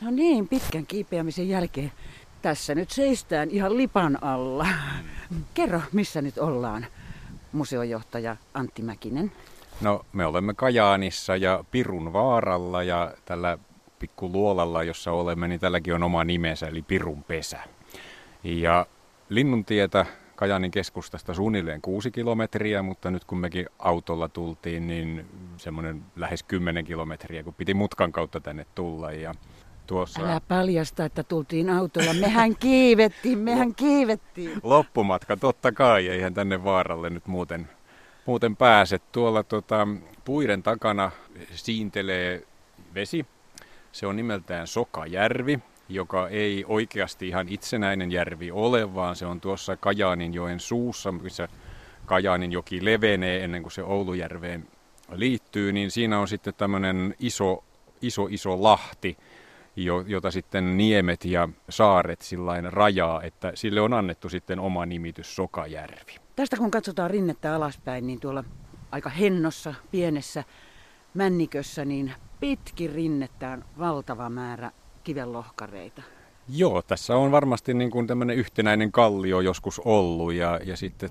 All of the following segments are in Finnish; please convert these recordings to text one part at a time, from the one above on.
No niin, pitkän kiipeämisen jälkeen tässä nyt seistään ihan lipan alla. Kerro, missä nyt ollaan, museojohtaja Antti Mäkinen. No, me olemme Kajaanissa ja Pirun vaaralla ja tällä pikku luolalla, jossa olemme, niin tälläkin on oma nimensä, eli Pirun pesä. Ja Linnuntietä Kajaanin keskustasta suunnilleen kuusi kilometriä, mutta nyt kun mekin autolla tultiin, niin semmoinen lähes kymmenen kilometriä, kun piti mutkan kautta tänne tulla. Ja tuossa... Älä paljasta, että tultiin autolla. Mehän kiivettiin, mehän kiivettiin. Loppumatka, totta kai. Eihän tänne vaaralle nyt muuten, muuten pääse. Tuolla tota, puiden takana siintelee vesi. Se on nimeltään Sokajärvi joka ei oikeasti ihan itsenäinen järvi ole, vaan se on tuossa Kajaanin joen suussa, missä Kajaanin joki levenee ennen kuin se Oulujärveen liittyy, niin siinä on sitten tämmöinen iso, iso, iso lahti, jota sitten niemet ja saaret sillain rajaa, että sille on annettu sitten oma nimitys Sokajärvi. Tästä kun katsotaan rinnettä alaspäin, niin tuolla aika hennossa, pienessä männikössä, niin pitkin rinnettään valtava määrä kivenlohkareita. Joo, tässä on varmasti niin kuin tämmöinen yhtenäinen kallio joskus ollut ja, ja sitten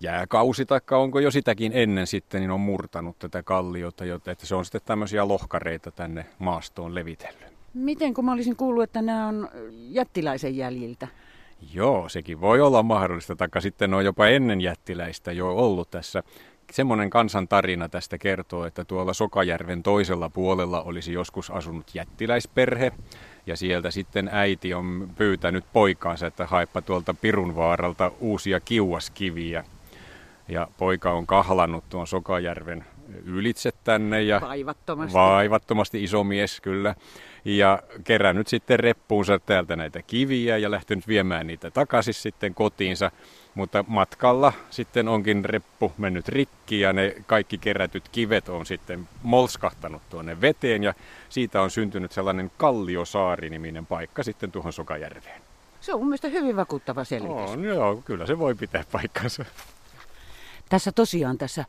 jääkausi, tai onko jo sitäkin ennen sitten, niin on murtanut tätä kalliota, että se on sitten tämmöisiä lohkareita tänne maastoon levitellyt. Miten, kun mä olisin kuullut, että nämä on jättiläisen jäljiltä? Joo, sekin voi olla mahdollista, taikka sitten on jopa ennen jättiläistä jo ollut tässä. Semmoinen kansan tarina tästä kertoo, että tuolla Sokajärven toisella puolella olisi joskus asunut jättiläisperhe, ja sieltä sitten äiti on pyytänyt poikaansa, että haippa tuolta Pirunvaaralta uusia kiuaskiviä. Ja poika on kahlannut tuon Sokajärven ylitse tänne. Ja vaivattomasti. Vaivattomasti iso mies kyllä. Ja kerännyt sitten reppuunsa täältä näitä kiviä ja lähtenyt viemään niitä takaisin sitten kotiinsa. Mutta matkalla sitten onkin reppu mennyt rikki ja ne kaikki kerätyt kivet on sitten molskahtanut tuonne veteen ja siitä on syntynyt sellainen Kalliosaari-niminen paikka sitten tuohon Sokajärveen. Se on mun mielestä hyvin vakuuttava selitys. On, joo, kyllä se voi pitää paikkansa. Tässä tosiaan tässä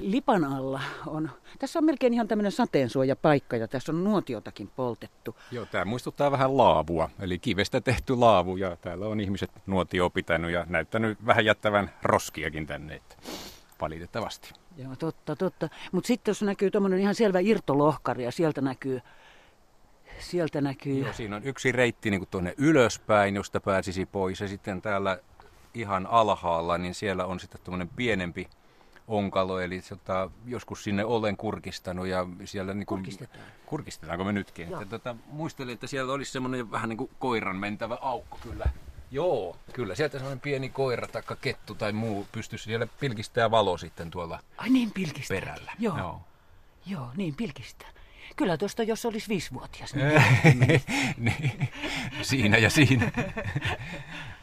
lipan alla on, tässä on melkein ihan tämmöinen sateensuojapaikka ja tässä on nuotiotakin poltettu. Joo, tämä muistuttaa vähän laavua, eli kivestä tehty laavu ja täällä on ihmiset nuotio pitänyt ja näyttänyt vähän jättävän roskiakin tänne, että valitettavasti. Joo, totta, totta. Mutta sitten jos näkyy tuommoinen ihan selvä irtolohkari ja sieltä näkyy Sieltä näkyy. Joo, siinä on yksi reitti niin tuonne ylöspäin, josta pääsisi pois. Ja sitten täällä ihan alhaalla, niin siellä on sitten tuommoinen pienempi onkalo, eli tota, joskus sinne olen kurkistanut ja siellä... Niin kuin, Kurkistetaan. Kurkistetaanko me nytkin? Että, tota, muistelin, että siellä olisi semmoinen vähän niin kuin koiran mentävä aukko kyllä. Joo, kyllä. Sieltä semmoinen pieni koira tai kettu tai muu pystyisi siellä pilkistää valo sitten tuolla Ai niin, pilkistää. perällä. Joo. Joo. Joo, niin pilkistää. Kyllä tuosta, jos olisi viisivuotias. Niin, niin. siinä ja siinä.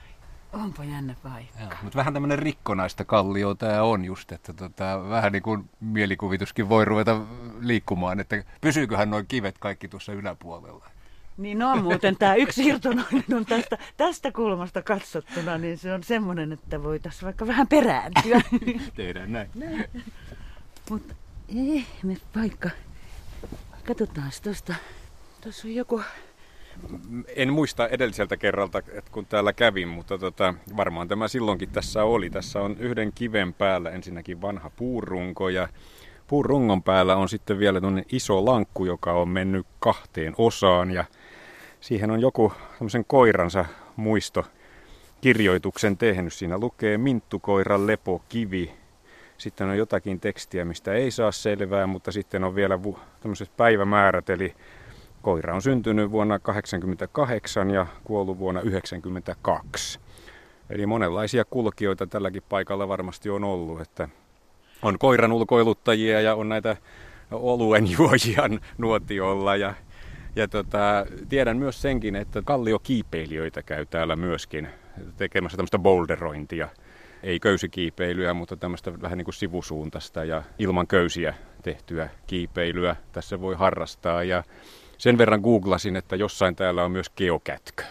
Onpa jännä paikka. mutta vähän tämmöinen rikkonaista kallio tämä on just, että tota, vähän niin kuin mielikuvituskin voi ruveta liikkumaan, että pysyyköhän noin kivet kaikki tuossa yläpuolella. Niin on muuten tämä yksi irtonainen on tästä, tästä kulmasta katsottuna, niin se on semmoinen, että voitaisiin vaikka vähän perääntyä. Tehdään näin. näin. Mutta ihme paikka. Katsotaan tuosta. Tuossa on joku en muista edelliseltä kerralta, että kun täällä kävin, mutta tota, varmaan tämä silloinkin tässä oli. Tässä on yhden kiven päällä ensinnäkin vanha puurunko ja puurungon päällä on sitten vielä iso lankku, joka on mennyt kahteen osaan ja siihen on joku semmoisen koiransa muisto kirjoituksen tehnyt. Siinä lukee Minttukoiran lepokivi. Sitten on jotakin tekstiä, mistä ei saa selvää, mutta sitten on vielä tämmöiset päivämäärät, eli Koira on syntynyt vuonna 1988 ja kuollut vuonna 1992. Eli monenlaisia kulkijoita tälläkin paikalla varmasti on ollut, että on koiran ulkoiluttajia ja on näitä oluen juojia nuotiolla ja, ja tota, tiedän myös senkin, että kalliokiipeilijöitä käy täällä myöskin tekemässä tämmöistä boulderointia. Ei köysikiipeilyä, mutta tämmöistä vähän niin kuin sivusuuntaista ja ilman köysiä tehtyä kiipeilyä tässä voi harrastaa. Ja sen verran googlasin, että jossain täällä on myös geokätkö.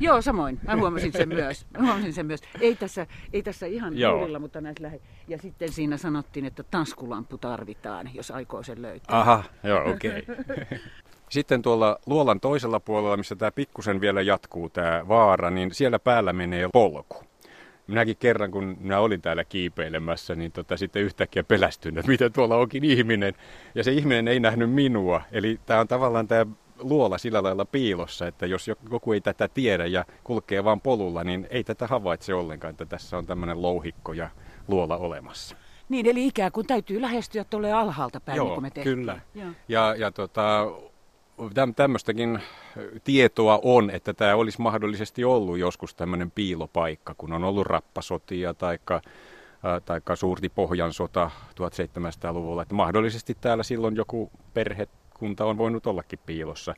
Joo, samoin. Mä huomasin sen myös. Mä huomasin sen myös. Ei tässä, ei tässä ihan juurilla, mutta näissä lähe. Ja sitten siinä sanottiin, että tanskulampu tarvitaan, jos aikoo sen löytää. Aha, joo, okei. Okay. Sitten tuolla luolan toisella puolella, missä tämä pikkusen vielä jatkuu tämä vaara, niin siellä päällä menee polku. Minäkin kerran, kun minä olin täällä kiipeilemässä, niin tota, sitten yhtäkkiä pelästyin, että miten tuolla onkin ihminen. Ja se ihminen ei nähnyt minua. Eli tämä on tavallaan tämä luola sillä lailla piilossa, että jos joku ei tätä tiedä ja kulkee vaan polulla, niin ei tätä havaitse ollenkaan, että tässä on tämmöinen louhikko ja luola olemassa. Niin, eli ikään kuin täytyy lähestyä tuolle alhaalta päin, Joo, niin kuin me tehtiin. kyllä. Joo. Ja, ja tota, tämmöistäkin tietoa on, että tämä olisi mahdollisesti ollut joskus tämmöinen piilopaikka, kun on ollut rappasotia tai taikka suurti Pohjansota 1700-luvulla. Että mahdollisesti täällä silloin joku perhekunta on voinut ollakin piilossa.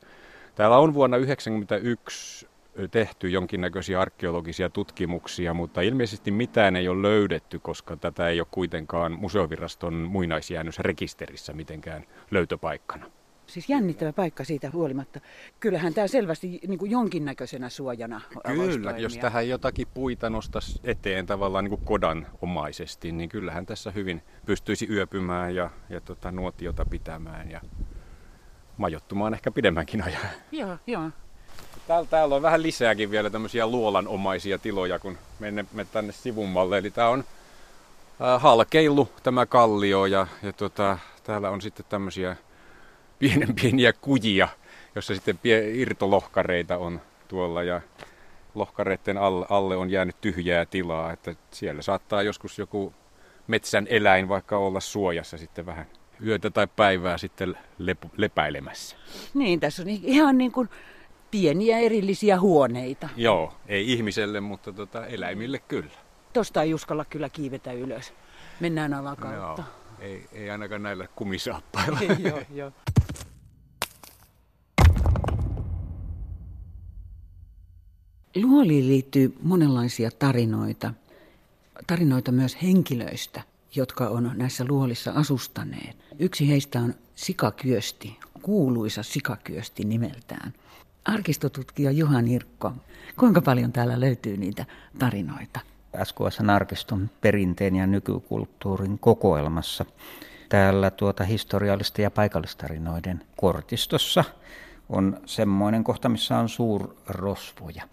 Täällä on vuonna 1991 tehty jonkinnäköisiä arkeologisia tutkimuksia, mutta ilmeisesti mitään ei ole löydetty, koska tätä ei ole kuitenkaan museoviraston muinaisjäännösrekisterissä mitenkään löytöpaikkana. Siis jännittävä paikka siitä huolimatta. Kyllähän tämä selvästi niin kuin jonkinnäköisenä suojana Kyllä, jos tähän jotakin puita nostaisi eteen tavallaan niin kuin kodan omaisesti, niin kyllähän tässä hyvin pystyisi yöpymään ja, ja tota, nuotiota pitämään ja majottumaan ehkä pidemmänkin ajan. Joo, joo. Täällä, täällä on vähän lisääkin vielä tämmöisiä luolanomaisia tiloja, kun menemme tänne sivummalle. Eli tää on äh, halkeillu tämä kallio ja, ja tota, täällä on sitten tämmöisiä pienen pieniä kujia, jossa sitten pie, irtolohkareita on tuolla ja lohkareiden alle, alle on jäänyt tyhjää tilaa, että siellä saattaa joskus joku metsän eläin vaikka olla suojassa sitten vähän yötä tai päivää sitten lep- lepäilemässä. Niin, tässä on ihan niin kuin pieniä erillisiä huoneita. Joo, ei ihmiselle, mutta tota, eläimille kyllä. Tosta ei uskalla kyllä kiivetä ylös. Mennään alakautta. Joo, ei, ei ainakaan näillä kumisaappailla. joo, joo. Luoliin liittyy monenlaisia tarinoita. Tarinoita myös henkilöistä, jotka on näissä luolissa asustaneet. Yksi heistä on Sikakyösti, kuuluisa Sikakyösti nimeltään. Arkistotutkija Juha Nirkko, kuinka paljon täällä löytyy niitä tarinoita? SKSn arkiston perinteen ja nykykulttuurin kokoelmassa. Täällä tuota historiallisten ja paikallistarinoiden kortistossa on semmoinen kohta, missä on suurrosvoja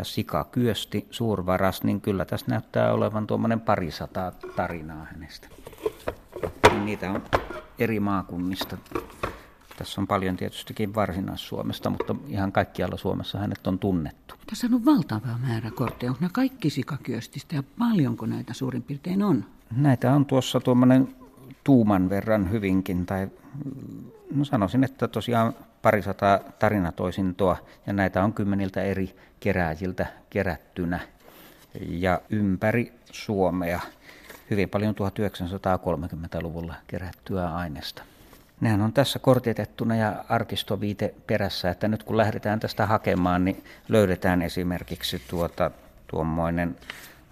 ja sikakyösti suurvaras, niin kyllä tässä näyttää olevan tuommoinen parisataa tarinaa hänestä. Niitä on eri maakunnista. Tässä on paljon tietystikin Varsinais-Suomesta, mutta ihan kaikkialla Suomessa hänet on tunnettu. Tässä on valtava määrä kortteja. Onko nämä kaikki sikakyöstistä ja paljonko näitä suurin piirtein on? Näitä on tuossa tuommoinen tuuman verran hyvinkin, tai no sanoisin, että tosiaan parisataa tarinatoisintoa, ja näitä on kymmeniltä eri kerääjiltä kerättynä. Ja ympäri Suomea hyvin paljon 1930-luvulla kerättyä aineesta. Nehän on tässä kortitettuna ja arkistoviite perässä, että nyt kun lähdetään tästä hakemaan, niin löydetään esimerkiksi tuota, tuommoinen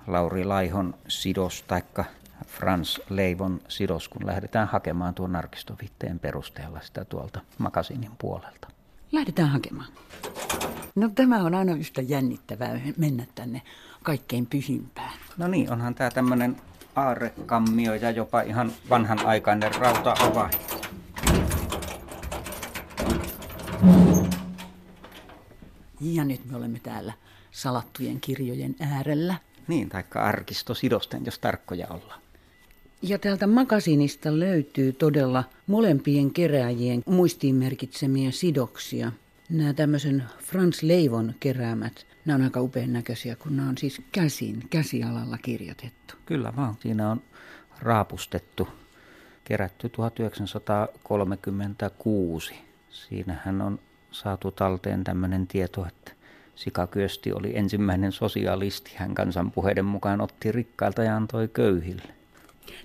Lauri Laihon sidos taikka Frans Leivon sidos, kun lähdetään hakemaan tuon arkistoviitteen perusteella sitä tuolta makasinin puolelta. Lähdetään hakemaan. No tämä on aina yhtä jännittävää mennä tänne kaikkein pyhimpään. No niin, onhan tämä tämmöinen aarekammio ja jopa ihan vanhanaikainen rauta-avain. Ja nyt me olemme täällä salattujen kirjojen äärellä. Niin, taikka arkistosidosten, jos tarkkoja ollaan. Ja täältä makasinista löytyy todella molempien kerääjien muistiin merkitsemiä sidoksia. Nämä tämmöisen Frans Leivon keräämät, nämä on aika upean näköisiä, kun nämä on siis käsin, käsialalla kirjoitettu. Kyllä vaan, siinä on raapustettu, kerätty 1936. Siinähän on saatu talteen tämmöinen tieto, että Sikakyösti oli ensimmäinen sosialisti. Hän kansanpuheiden mukaan otti rikkailta ja antoi köyhille.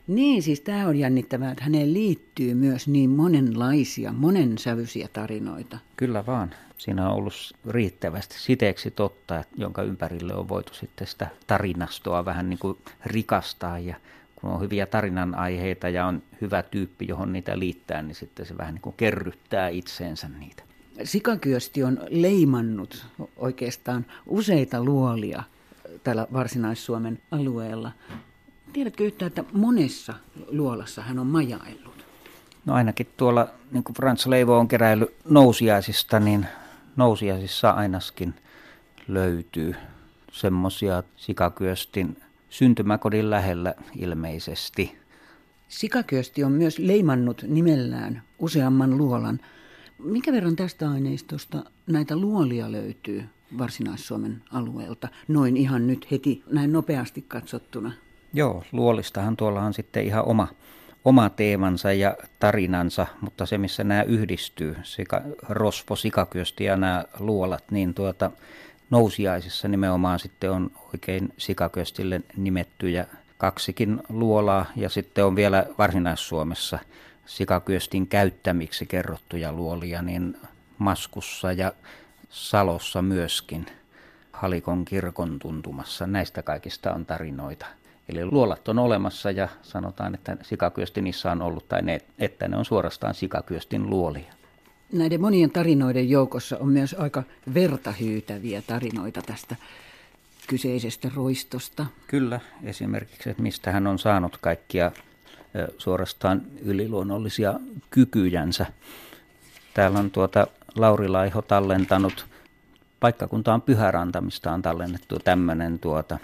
Niin, siis tämä on jännittävää, että häneen liittyy myös niin monenlaisia, monensävyisiä tarinoita. Kyllä vaan. Siinä on ollut riittävästi siteeksi totta, jonka ympärille on voitu sitten sitä tarinastoa vähän niin kuin rikastaa. Ja kun on hyviä tarinan aiheita ja on hyvä tyyppi, johon niitä liittää, niin sitten se vähän niin kuin kerryttää itseensä niitä. Sikakyösti on leimannut oikeastaan useita luolia täällä Varsinais-Suomen alueella. Tiedätkö yhtään, että monessa luolassa hän on majaillut? No ainakin tuolla, niin kuin Frans Leivo on keräillyt nousiaisista, niin nousiaisissa ainakin löytyy semmoisia sikakyöstin syntymäkodin lähellä ilmeisesti. Sikakyösti on myös leimannut nimellään useamman luolan. Minkä verran tästä aineistosta näitä luolia löytyy Varsinais-Suomen alueelta, noin ihan nyt heti näin nopeasti katsottuna? Joo, luolistahan tuolla on sitten ihan oma, oma teemansa ja tarinansa, mutta se missä nämä yhdistyy, sika, rosvo, sikakyösti ja nämä luolat, niin tuota, nousiaisissa nimenomaan sitten on oikein sikaköstille nimettyjä kaksikin luolaa ja sitten on vielä Varsinais-Suomessa sikakyöstin käyttämiksi kerrottuja luolia niin Maskussa ja Salossa myöskin Halikon kirkon tuntumassa. Näistä kaikista on tarinoita. Eli luolat on olemassa ja sanotaan, että sikakyösti niissä on ollut tai ne, että ne on suorastaan sikakyöstin luolia. Näiden monien tarinoiden joukossa on myös aika vertahyytäviä tarinoita tästä kyseisestä roistosta. Kyllä, esimerkiksi, että mistä hän on saanut kaikkia suorastaan yliluonnollisia kykyjänsä. Täällä on tuota Lauri Laiho tallentanut, paikkakunta on Pyhäranta, mistä on tallennettu tämmöinen tuota,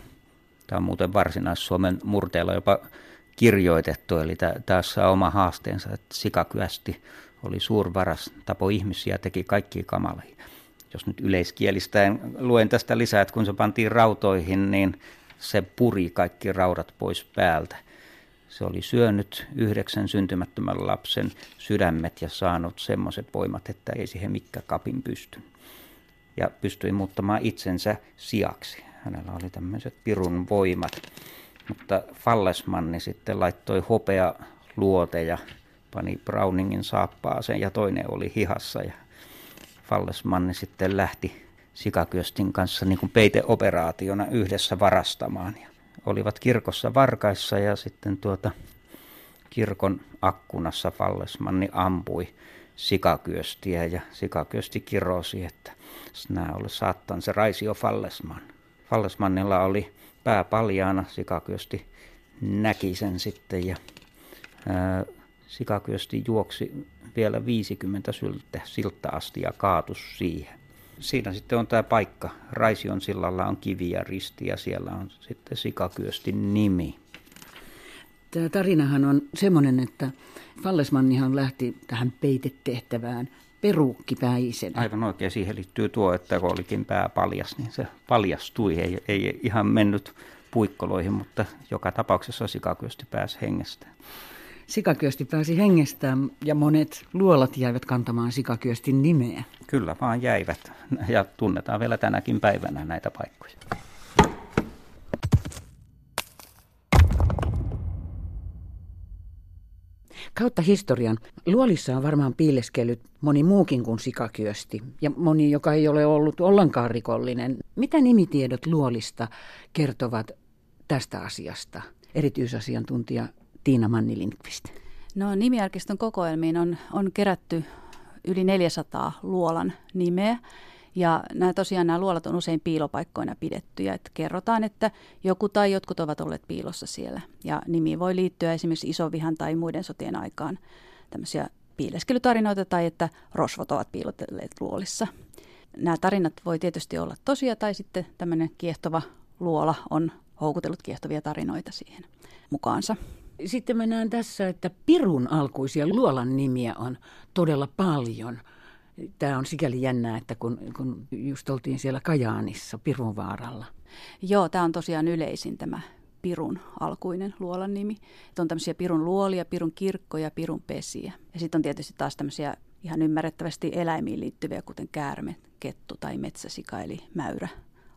tämä on muuten Varsinais-Suomen murteella jopa kirjoitettu, eli tässä oma haasteensa, että sikakyästi oli suurvaras, tapo ihmisiä, teki kaikki kamalia. Jos nyt yleiskielistäen luen tästä lisää, että kun se pantiin rautoihin, niin se puri kaikki raudat pois päältä. Se oli syönyt yhdeksän syntymättömän lapsen sydämet ja saanut semmoiset voimat, että ei siihen mikkä kapin pysty. Ja pystyi muuttamaan itsensä siaksi. Hänellä oli tämmöiset pirun voimat. Mutta Fallesmanni sitten laittoi hopea luoteja pani Browningin saappaaseen ja toinen oli hihassa ja Fallesmanni sitten lähti sikakyöstin kanssa niin kuin peiteoperaationa yhdessä varastamaan. Ja olivat kirkossa varkaissa ja sitten tuota kirkon akkunassa Fallesmanni ampui sikakyöstiä ja sikakyösti kirosi, että sinä ole saattan se Raisio Fallesman. Fallesmannilla oli pää paljaana, sikakyösti näki sen sitten ja sikakyösti juoksi vielä 50 syltä, siltä asti ja kaatus siihen. Siinä sitten on tämä paikka. Raision sillalla on kivi ja risti ja siellä on sitten sikakyöstin nimi. Tämä tarinahan on semmoinen, että Fallesmannihan lähti tähän peitetehtävään peruukkipäisenä. Aivan oikein, siihen liittyy tuo, että kun olikin pää paljas, niin se paljastui. Ei, ei ihan mennyt puikkoloihin, mutta joka tapauksessa sikakyösti pääsi hengestään. Sikakyösti pääsi hengestään ja monet luolat jäivät kantamaan sikakyöstin nimeä. Kyllä vaan jäivät ja tunnetaan vielä tänäkin päivänä näitä paikkoja. Kautta historian luolissa on varmaan piileskellyt moni muukin kuin sikakyösti ja moni, joka ei ole ollut ollenkaan rikollinen. Mitä nimitiedot luolista kertovat tästä asiasta? Erityisasiantuntija Tiina Manni Lindqvist? No nimiarkiston kokoelmiin on, on kerätty yli 400 luolan nimeä. Ja nämä, tosiaan nämä luolat on usein piilopaikkoina pidettyjä. Että kerrotaan, että joku tai jotkut ovat olleet piilossa siellä. Ja nimi voi liittyä esimerkiksi isovihan tai muiden sotien aikaan tämmöisiä piileskelytarinoita tai että rosvot ovat piilotelleet luolissa. Nämä tarinat voi tietysti olla tosia tai sitten tämmöinen kiehtova luola on houkutellut kiehtovia tarinoita siihen mukaansa. Sitten mennään tässä, että Pirun alkuisia luolan nimiä on todella paljon. Tämä on sikäli jännää, että kun, kun just oltiin siellä Kajaanissa Pirunvaaralla. Joo, tämä on tosiaan yleisin tämä Pirun alkuinen luolan nimi. Että on tämmöisiä Pirun luolia, Pirun kirkkoja, Pirun pesiä. Ja sitten on tietysti taas tämmöisiä ihan ymmärrettävästi eläimiin liittyviä, kuten käärme, kettu tai metsäsika eli mäyrä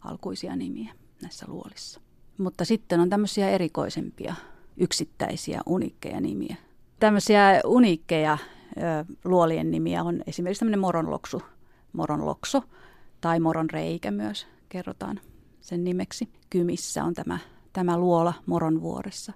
alkuisia nimiä näissä luolissa. Mutta sitten on tämmöisiä erikoisempia yksittäisiä uniikkeja nimiä. Tämmöisiä uniikkeja ö, luolien nimiä on esimerkiksi tämmöinen moronloksu, moronlokso tai moron reikä myös kerrotaan sen nimeksi. Kymissä on tämä, tämä luola Moronvuoressa.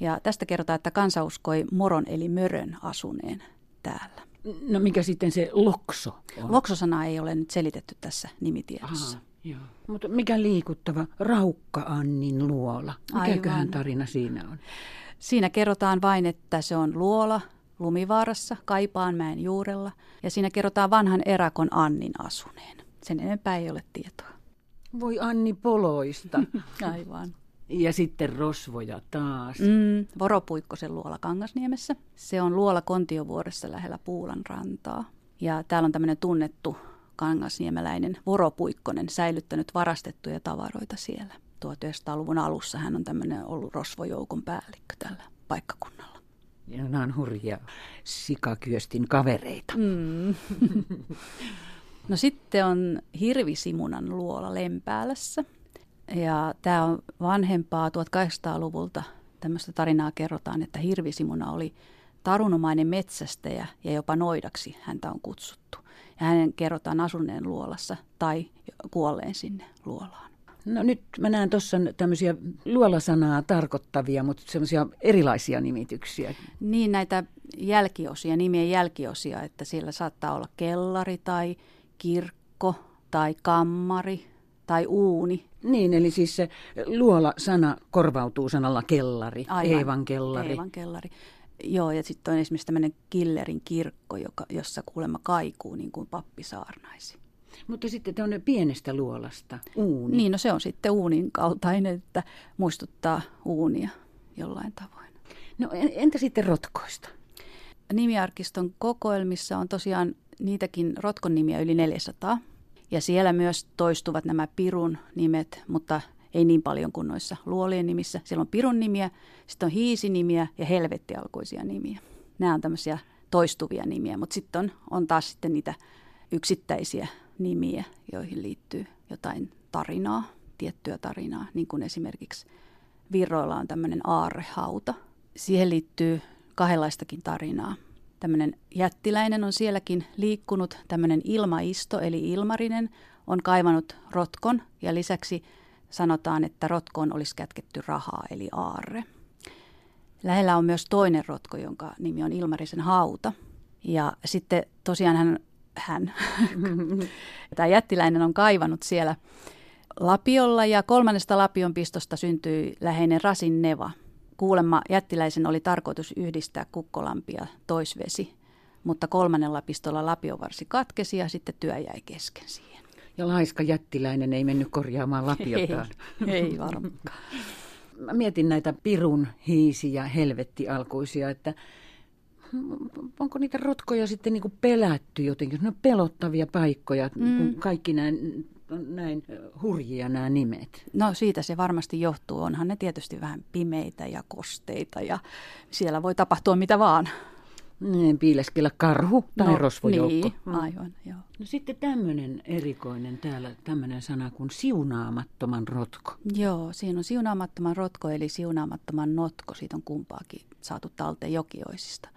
Ja tästä kerrotaan, että kansa uskoi moron eli mörön asuneen täällä. No mikä sitten se lokso on? Loksosana ei ole nyt selitetty tässä nimitiedossa. Aha. Joo. Mutta mikä liikuttava Raukka-Annin luola? Mikäköhän tarina siinä on? Siinä kerrotaan vain, että se on luola, Lumivaarassa, Kaipaanmäen juurella, ja siinä kerrotaan vanhan erakon Annin asuneen. Sen enempää ei ole tietoa. Voi Anni Poloista. Aivan. Ja sitten rosvoja taas. Mm, Voropuikkosen luola Kangasniemessä. Se on luola Kontiovuoressa lähellä Puulan rantaa. Ja täällä on tämmöinen tunnettu kangasniemeläinen Voropuikkonen säilyttänyt varastettuja tavaroita siellä. 1900-luvun alussa hän on tämmöinen ollut rosvojoukon päällikkö tällä paikkakunnalla. Nämä on hurjia sikakyöstin kavereita. Mm. no sitten on Hirvisimunan luola Lempäälässä. Ja tämä on vanhempaa 1800-luvulta. Tämmöistä tarinaa kerrotaan, että Hirvisimuna oli tarunomainen metsästäjä ja jopa noidaksi häntä on kutsuttu. Ja hänen kerrotaan asuneen luolassa tai kuolleen sinne luolaan. No nyt mä näen tuossa tämmöisiä luolasanaa tarkoittavia, mutta semmoisia erilaisia nimityksiä. Niin näitä jälkiosia, nimien jälkiosia, että siellä saattaa olla kellari tai kirkko tai kammari tai uuni. Niin, eli siis se luola-sana korvautuu sanalla kellari, Aivan, Eevan kellari. Eevan kellari. Joo, ja sitten on esimerkiksi tämmöinen Killerin kirkko, joka, jossa kuulemma kaikuu niin kuin pappi saarnaisi. Mutta sitten on pienestä luolasta, uuni. Niin, no se on sitten uunin kaltainen, että muistuttaa uunia jollain tavoin. No entä sitten rotkoista? Nimiarkiston kokoelmissa on tosiaan niitäkin rotkon nimiä yli 400. Ja siellä myös toistuvat nämä pirun nimet, mutta ei niin paljon kuin noissa luolien nimissä. Siellä on pirun nimiä, sitten on hiisinimiä ja helvettialkuisia nimiä. Nämä on tämmöisiä toistuvia nimiä, mutta sitten on, on taas sitten niitä yksittäisiä nimiä, joihin liittyy jotain tarinaa, tiettyä tarinaa, niin kuin esimerkiksi Virroilla on tämmöinen aarrehauta. Siihen liittyy kahdenlaistakin tarinaa. Tämmöinen jättiläinen on sielläkin liikkunut, tämmöinen ilmaisto eli ilmarinen on kaivannut rotkon ja lisäksi sanotaan, että rotkoon olisi kätketty rahaa eli aarre. Lähellä on myös toinen rotko, jonka nimi on Ilmarisen hauta. Ja sitten tosiaan hän hän. Tämä jättiläinen on kaivannut siellä lapiolla ja kolmannesta lapion pistosta syntyi läheinen Rasin Neva. Kuulemma jättiläisen oli tarkoitus yhdistää kukkolampia toisvesi, mutta kolmannella pistolla lapiovarsi katkesi ja sitten työ jäi kesken siihen. Ja laiska jättiläinen ei mennyt korjaamaan lapiotaan. ei, ei varmaankaan. Mä mietin näitä pirun, hiisi ja helvetti alkuisia, että onko niitä rotkoja sitten niin kuin pelätty jotenkin? Ne on pelottavia paikkoja, mm. kun kaikki nämä on näin hurjia nämä nimet. No siitä se varmasti johtuu. Onhan ne tietysti vähän pimeitä ja kosteita ja siellä voi tapahtua mitä vaan. Niin, piileskellä karhu tai no, rosvojoukko. Niin, mm. aivan, joo. No sitten tämmöinen erikoinen täällä, tämmöinen sana kuin siunaamattoman rotko. Joo, siinä on siunaamattoman rotko eli siunaamattoman notko. Siitä on kumpaakin saatu talteen jokioisista.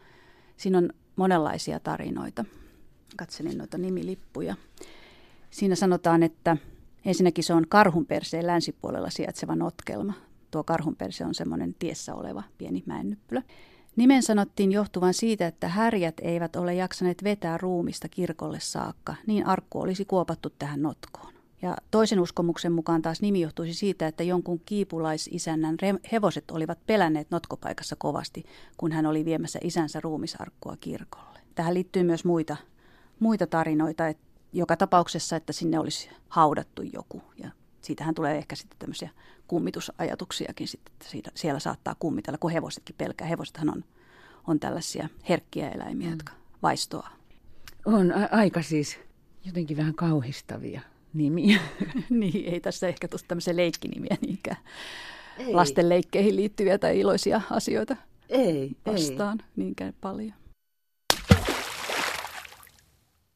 Siinä on monenlaisia tarinoita. Katselin noita nimilippuja. Siinä sanotaan, että ensinnäkin se on karhunperseen länsipuolella sijaitseva notkelma. Tuo karhunperse on semmoinen tiessä oleva pieni mäennyppylä. Nimen sanottiin johtuvan siitä, että härjät eivät ole jaksaneet vetää ruumista kirkolle saakka, niin arkku olisi kuopattu tähän notkoon. Ja toisen uskomuksen mukaan taas nimi johtuisi siitä, että jonkun kiipulaisisännän hevoset olivat pelänneet notkopaikassa kovasti, kun hän oli viemässä isänsä ruumisarkkua kirkolle. Tähän liittyy myös muita, muita tarinoita, että joka tapauksessa, että sinne olisi haudattu joku. Ja siitähän tulee ehkä sitten tämmöisiä kummitusajatuksiakin, sitten, että siitä, siellä saattaa kummitella, kun hevosetkin pelkää. Hevosethan on, on tällaisia herkkiä eläimiä, mm. jotka vaistoaa. On a- aika siis jotenkin vähän kauhistavia nimiä. niin, ei tässä ehkä tuosta tämmöisiä leikkinimiä niinkään. Ei. Lasten leikkeihin liittyviä tai iloisia asioita ei, vastaan ei. niinkään paljon.